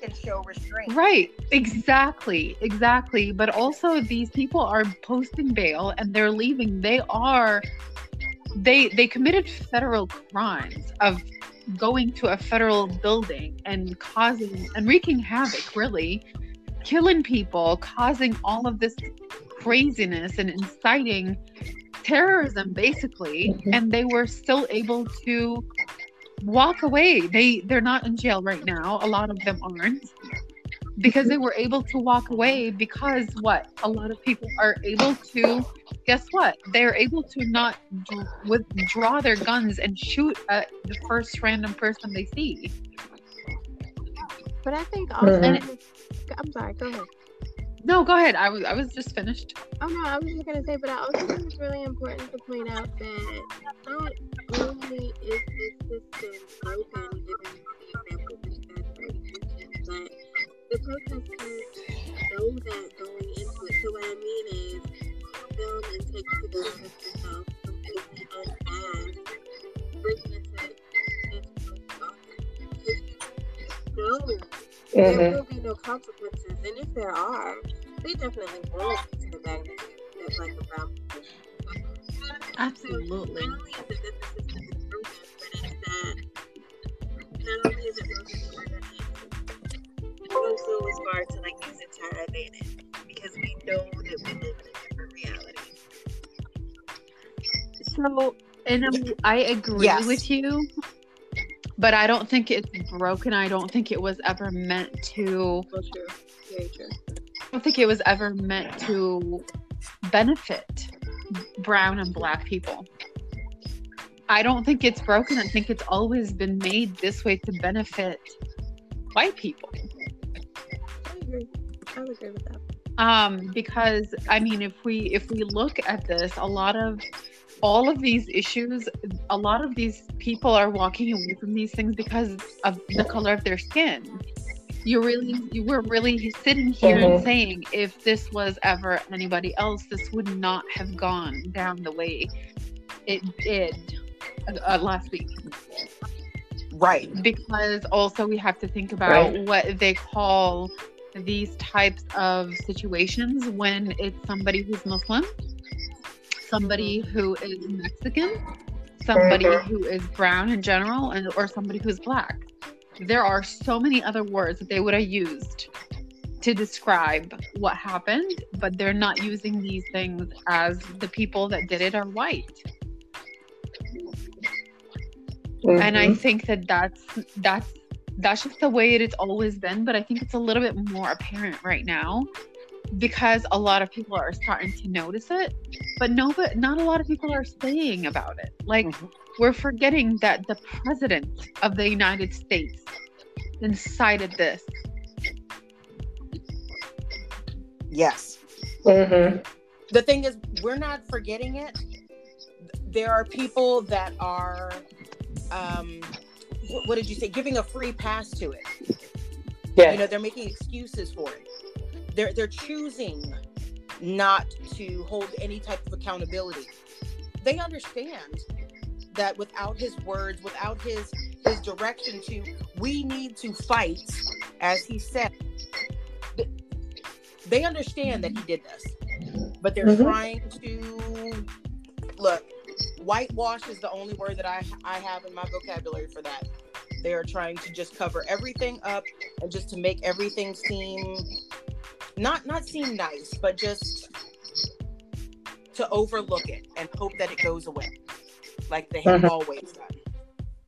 can show restraint. Right, exactly, exactly. But also, these people are posting bail and they're leaving. They are, they they committed federal crimes of going to a federal building and causing and wreaking havoc, really killing people, causing all of this craziness and inciting terrorism basically mm-hmm. and they were still able to walk away they they're not in jail right now a lot of them aren't because they were able to walk away because what a lot of people are able to guess what they're able to not withdraw their guns and shoot at the first random person they see but i think also mm-hmm. I'm sorry. Go ahead. No, go ahead. I was I was just finished. Oh no, I was just gonna say, but I also think it's really important to point out that not only is this system broken, given the example that you mentioned, but the protesters know that going into it. So what I mean is, film and take the yourself from posting us as bringing it to mm-hmm. there will be no consequences. And if there are, they definitely won't be to the magnitude that Black and Brown Absolutely. not only is it that the system is broken, but it's that not only is it broken also as far to like use it to our advantage because we know that we live in a different reality. So, and I agree yes. with you but I don't think it's broken. I don't think it was ever meant to. True. Very true. I don't think it was ever meant to benefit brown and black people. I don't think it's broken. I think it's always been made this way to benefit white people. I agree. I would agree with that. um because i mean if we if we look at this a lot of all of these issues a lot of these people are walking away from these things because of the color of their skin you really you were really sitting here and Mhm. saying if this was ever anybody else this would not have gone down the way it did uh, last week Right. because also we have to think about Right. what they call these types of situations when it's somebody who's Muslim, somebody who is Mexican, somebody Mhm. who is brown in general, and or somebody who's black. There are so many other words that they would have used to describe what happened, but they're not using these things as the people that did it are white and i Mhm. think that that's that's that's just the way it has always been but i think it's a little bit more apparent right now because a lot of people are starting to notice it but no but not a lot of people are saying about it like Mhm. we're forgetting that the president of the united states incited this Yes. Mhm. The thing is, we're not forgetting it. There are people that are, um, wh- what did you say? Giving a free pass to it. Yeah. You know, they're making excuses for it. They're they're choosing not to hold any type of accountability. They understand that without his words, without his his direction to we need to fight, as he said, they understand that he did this, but they're Mhm. trying to look. Whitewash is the only word that I I have in my vocabulary for that. They are trying to just cover everything up and just to make everything seem not not seem nice, but just to overlook it and hope that it goes away, like they have Mhm. always done.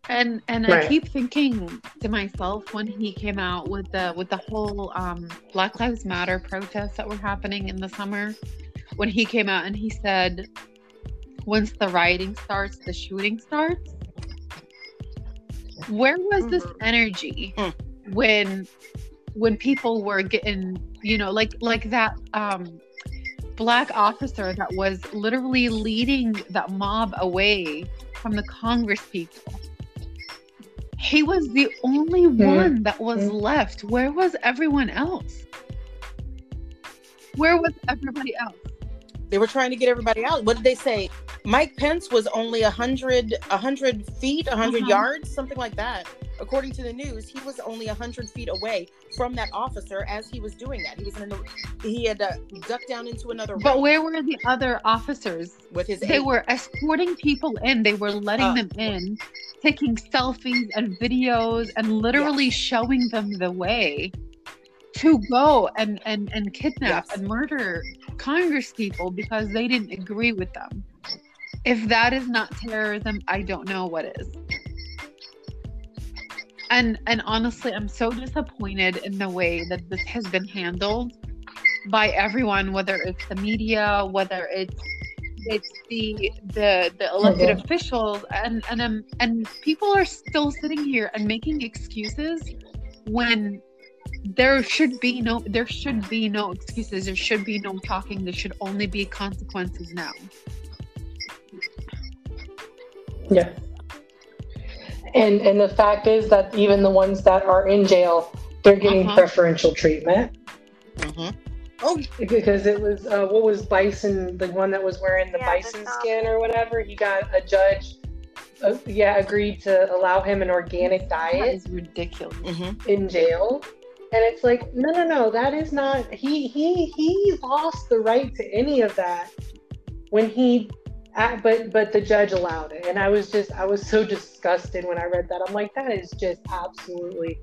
and and i keep thinking to myself when he came out with the with the whole um black lives matter protests that were happening in the summer when he came out and he said once the rioting starts the shooting starts where was this Mhm. energy Mm. when when people were getting you know like like that um black officer that was literally leading that mob away from the congress people he was the only one that was Mm. left where was everyone else where was everybody else They were trying to get everybody out. What did they say? Mike Pence was only a hundred, a hundred feet, a 100 Uh-huh. yards, something like that. According to the news, he was only a hundred feet away from that officer as he was doing that. He was in a, he had uh, ducked down into another but room where were the other officers with his. they aide. were escorting people in they were letting Uh, them in taking selfies and videos and literally showing them the way to go and and and kidnap Yes. and murder congress people because they didn't agree with them if that is not terrorism i don't know what is and and honestly i'm so disappointed in the way that this has been handled by everyone whether it's the media whether it's it's the the the elected officials. And and um, and people are still sitting here and making excuses when there should be no there should be no excuses. There should be no talking. There should only be consequences now. Yeah. And and the fact is that even the ones that are in jail, they're getting Uh-huh. preferential treatment Mhm. Oh, because it was uh, what was Bison, the one that was wearing the Yeah, bison skin or whatever. He got a judge, uh, yeah, agreed to allow him an organic diet is ridiculous mhm. in jail. And it's like, no, no, no, that is not. He he he lost the right to any of that when he, but but the judge allowed it, and I was just I was so disgusted when I read that. I'm like, that is just absolutely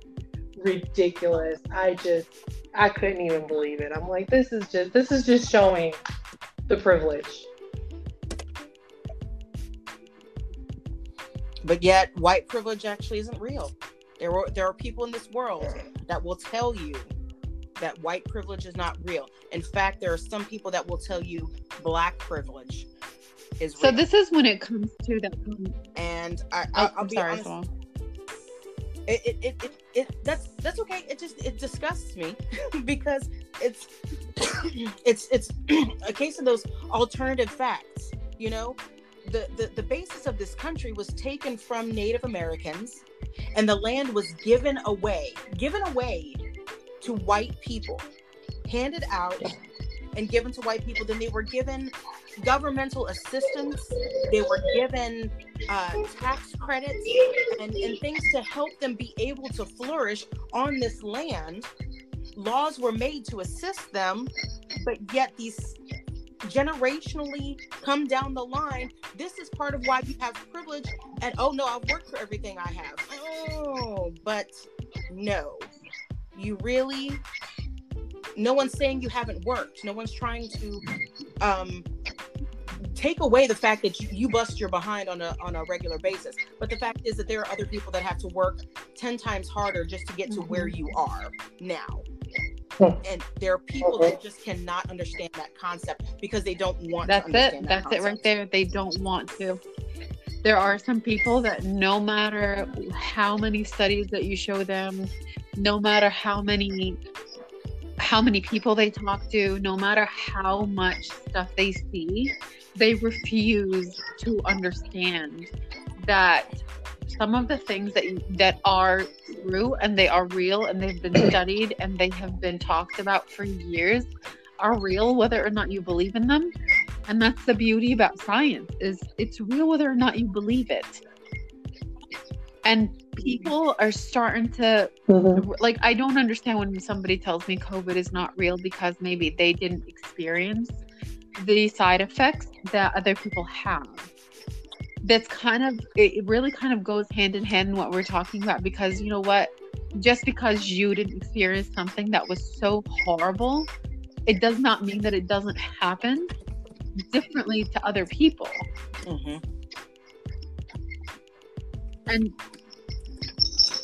ridiculous. I just I couldn't even believe it. I'm like, this is just this is just showing the privilege. but yet white privilege actually isn't real. There were there are people in this world that will tell you that white privilege is not real. In fact, there are some people that will tell you black privilege is so real. this is when it comes to that and I, oh, I, I'll i'm be sorry honest, Saul. it, it, it, it, it that's that's okay. It just it disgusts me because it's it's it's a case of those alternative facts you know? The, the the basis of this country was taken from native americans and the land was given away given away to white people handed out and given to white people then they were given governmental assistance. They were given uh, tax credits and, and things to help them be able to flourish on this land. Laws were made to assist them but yet these generationally come down the line. This is part of why you have privilege and oh no i've worked for everything i have. Oh but no. You really no one's saying you haven't worked no one's trying to um take away the fact that you, you bust your behind on a on a regular basis but the fact is that there are other people that have to work 10 times harder just to get to where Mm-hmm. you are now and there are people that just cannot understand that concept because they don't want That's to understand it. that That's it right there. They don't want to. There are some people that no matter how many studies that you show them, no matter how many how many people they talk to, no matter how much stuff they see, they refuse to understand that some of the things that that are true and they are real and they've been studied and they have been talked about for years are real whether or not you believe in them. And that's the beauty about science is it's real whether or not you believe it. And people are starting to Mhm. like i don't understand when somebody tells me covid is not real because maybe they didn't experience the side effects that other people have that's kind of it really kind of goes hand in hand in what we're talking about because you know what just because you didn't experience something that was so horrible it does not mean that it doesn't happen differently to other people Mhm. and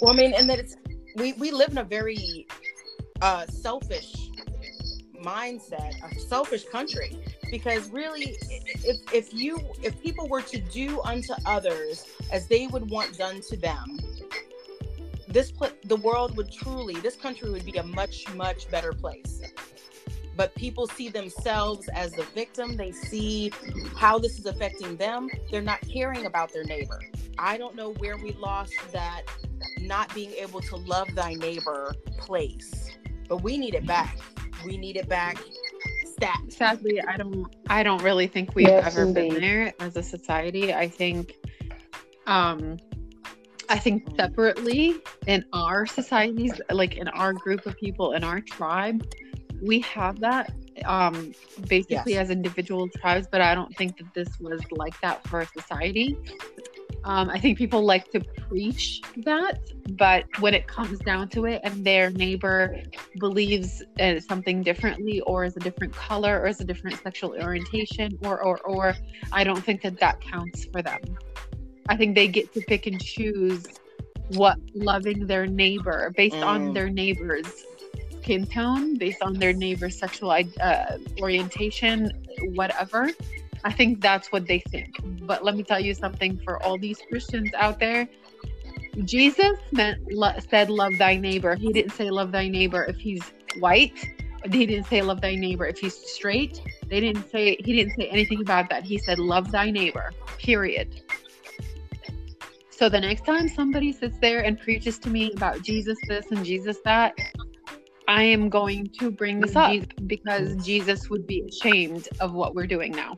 Well, I mean, and that it's we we live in a very uh, selfish mindset, a selfish country. Because really, if if you if people were to do unto others as they would want done to them, this pla- the world would truly, this country would be a much much better place. But people see themselves as the victim. They see how this is affecting them. They're not caring about their neighbor. I don't know where we lost that not being able to love thy neighbor place. But we need it back. We need it back stat. sadly i don't i don't really think we've Yes, ever been there as a society i think um i think separately in our societies like in our group of people in our tribe we have that um basically Yes. as individual tribes but i don't think that this was like that for a society um, I think people like to preach that, but when it comes down to it, and their neighbor believes uh, something differently, or is a different color, or is a different sexual orientation, or or or, I don't think that that counts for them. I think they get to pick and choose what loving their neighbor based on Mm. their neighbor's skin tone, based on their neighbor's sexual uh, orientation, whatever. I think that's what they think. But let me tell you something for all these Christians out there. Jesus meant lo- said love thy neighbor. He didn't say love thy neighbor if he's white. He didn't say love thy neighbor if he's straight. They didn't say he didn't say anything about that. He said love thy neighbor. Period. So the next time somebody sits there and preaches to me about Jesus this and Jesus that, I am going to bring this up because Jesus would be ashamed of what we're doing now.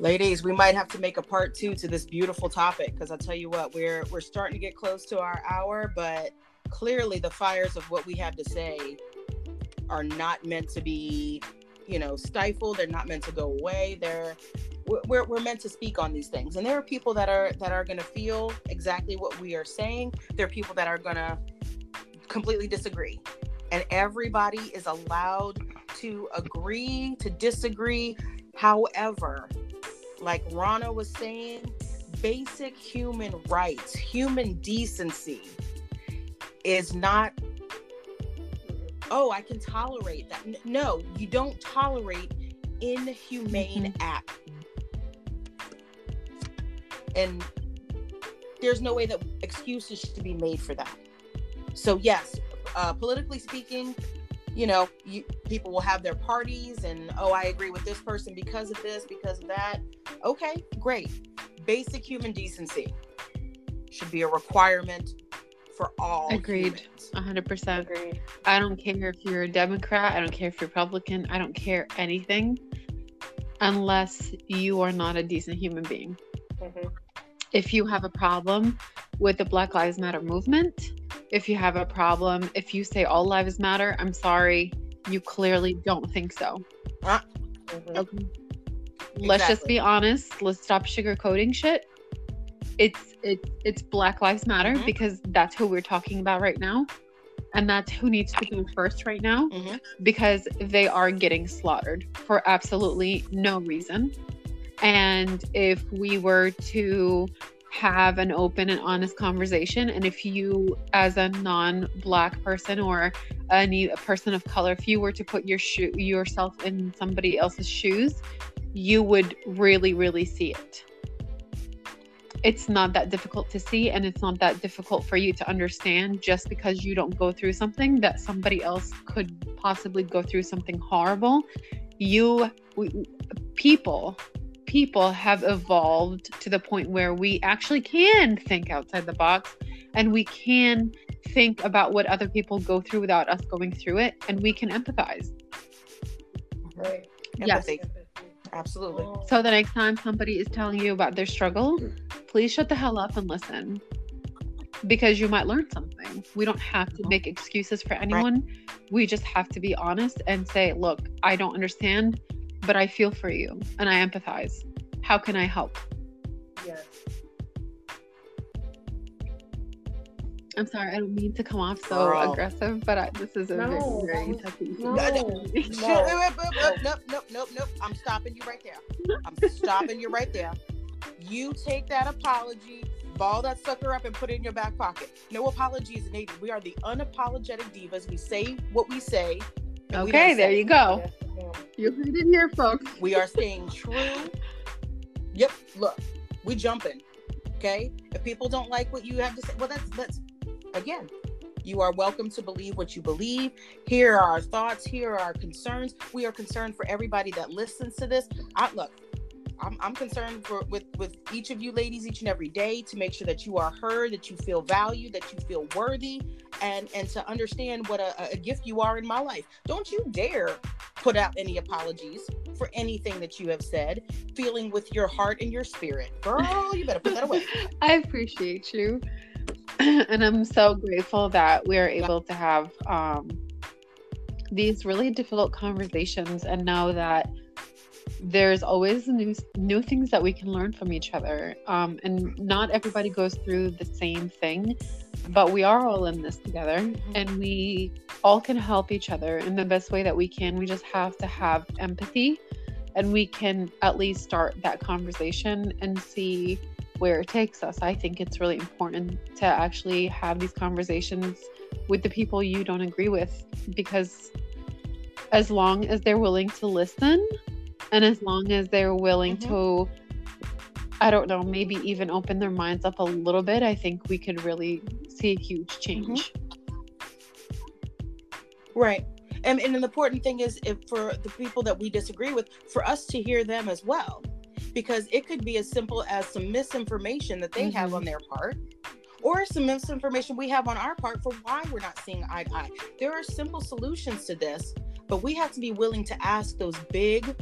Ladies, we might have to make a part two to this beautiful topic because I tell you what, we're we're starting to get close to our hour, but clearly the fires of what we have to say are not meant to be, you know, stifled. They're not meant to go away. They're we're- we're, we're meant to speak on these things and there are people that are that are going to feel exactly what we are saying there are people that are going to completely disagree and everybody is allowed to agree to disagree. However like rana was saying basic human rights human decency is not oh i can tolerate that. No you don't tolerate inhumane act. And there's no way that excuses should be made for that. So yes, uh, politically speaking, you know, you, people will have their parties and oh, I agree with this person because of this, because of that. Okay, great. Basic human decency should be a requirement for all. Agreed. humans. 100%. Agreed. I don't care if you're a Democrat, I don't care if you're Republican, I don't care anything unless you are not a decent human being. Mhm. If you have a problem with the Black Lives Matter movement, if you have a problem, if you say all lives matter, I'm sorry, you clearly don't think so. Mhm. Okay. Let's just be honest. Let's stop sugarcoating shit. It's it's it's Black Lives Matter Mhm. because that's who we're talking about right now. And that's who needs to go first right now Mhm. because they are getting slaughtered for absolutely no reason. And if we were to have an open and honest conversation, and if you, as a non-black person or any a person of color, if you were to put your yourself in somebody else's shoes, you would really, really see it. It's not that difficult to see, and it's not that difficult for you to understand just because you don't go through something that somebody else could possibly go through something horrible. You, we, people, people have evolved to the point where we actually can think outside the box and we can think about what other people go through without us going through it, and we can empathize. Right. Yes. Empathy. Absolutely. So the next time somebody is telling you about their struggle, please shut the hell up and listen. Because you might learn something. We don't have to uh-huh. make excuses for anyone. We just have to be honest and say, look, I don't understand, but I feel for you and I empathize. How can I help? Yes. I'm sorry, I don't mean to come off so Girl. aggressive, but I, this is a No, very, very touchy no. uh, uh, Nope, nope, nope, nope. I'm stopping you right there. I'm stopping you right there. You take that apology, ball that sucker up, and put it in your back pocket. No apologies needed. We are the unapologetic divas. We say what we say. Okay, there you go. You heard it here, folks. We are staying true. Yep. Look, we jumping. Okay. If people don't like what you have to say, well, that's that's again. You are welcome to believe what you believe. Here are our thoughts. Here are our concerns. We are concerned for everybody that listens to this. I look. I'm, I'm concerned for with with each of you ladies each and every day to make sure that you are heard, that you feel valued, that you feel worthy, and and to understand what a, a gift you are in my life. Don't you dare put out any apologies for anything that you have said, feeling with your heart and your spirit. Girl, you better put that away. I appreciate you. and I'm so grateful that we're able to have um, these really difficult conversations and know that there's always new new things that we can learn from each other. Um, and not everybody goes through the same thing, but we are all in this together and we all can help each other in the best way that we can. We just have to have empathy and we can at least start that conversation and see where it takes us. I think it's really important to actually have these conversations with the people you don't agree with because as long as they're willing to listen and as long as they're willing Mhm. to I don't know, maybe even open their minds up a little bit, I think we could really see a huge change. Right. And, and an important thing is if for the people that we disagree with, for us to hear them as well. Because it could be as simple as some misinformation that they have Mhm. on their part, or some misinformation we have on our part for why we're not seeing eye to eye. There are simple solutions to this, but we have to be willing to ask those big,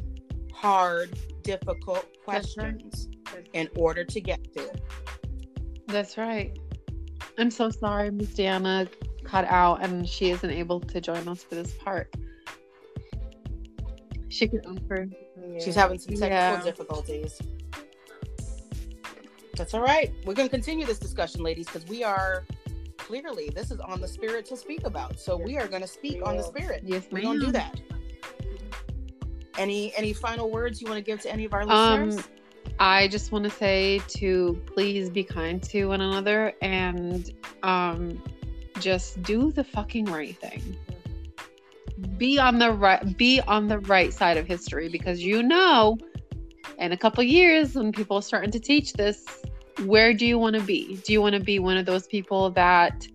hard, difficult That's right. questions in order to get there. That's right. I'm so sorry Miss Diana cut out and she isn't able to join us for this part. She could offer. She's having some technical Yeah. difficulties. That's all right. We're going to continue this discussion, ladies, because we are clearly this is on the spirit to speak about. So we are going to speak on the spirit. Yes, We're going to do that. Any any final words you want to give to any of our Um, listeners? I just want to say to please be kind to one another and um, just do the fucking right thing. Be on the right be on the right side of history because you know in a couple years when people are starting to teach this, where do you want to be? Do you want to be one of those people that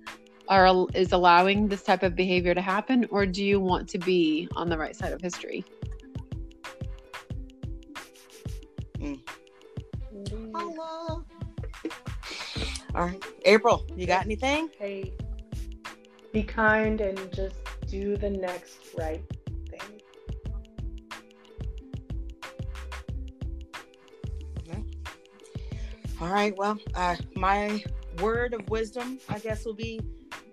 are is allowing this type of behavior to happen, or do you want to be on the right side of history? All right, April, you got anything? Hey, be kind and just do the next right thing. All right. Well, uh, my word of wisdom, I guess, will be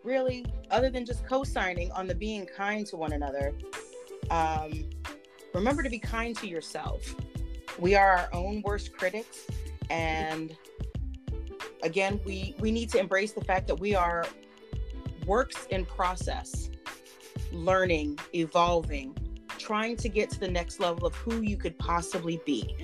really, other than just co-signing on the being kind to one another. Um, remember to be kind to yourself. We are our own worst critics, and again, we we need to embrace the fact that we are works in process, learning, evolving, trying to get to the next level of who you could possibly be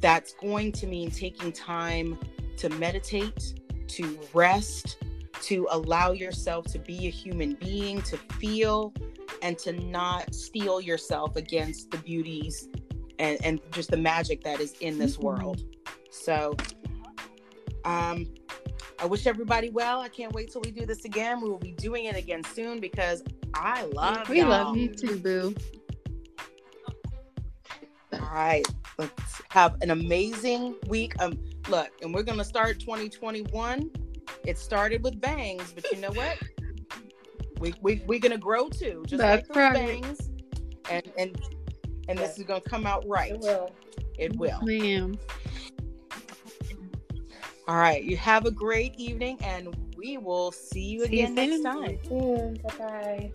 that's going to mean taking time to meditate, to rest, to allow yourself to be a human being, to feel, and to not steel yourself against the beauties and, and just the magic that is in this Mhm. world. So, um, I wish everybody well. I can't wait till we do this again. We will be doing it again soon because I love we y'all. love you too, boo. All right. Let's have an amazing week. Um, look, and we're gonna start 2021. It started with bangs, but you know what? We we we're gonna grow too, just like That's those right. bangs. And and and this is gonna come out right. It will. It will. Ma'am. All right. You have a great evening, and we will see you See you again next time. Bye bye.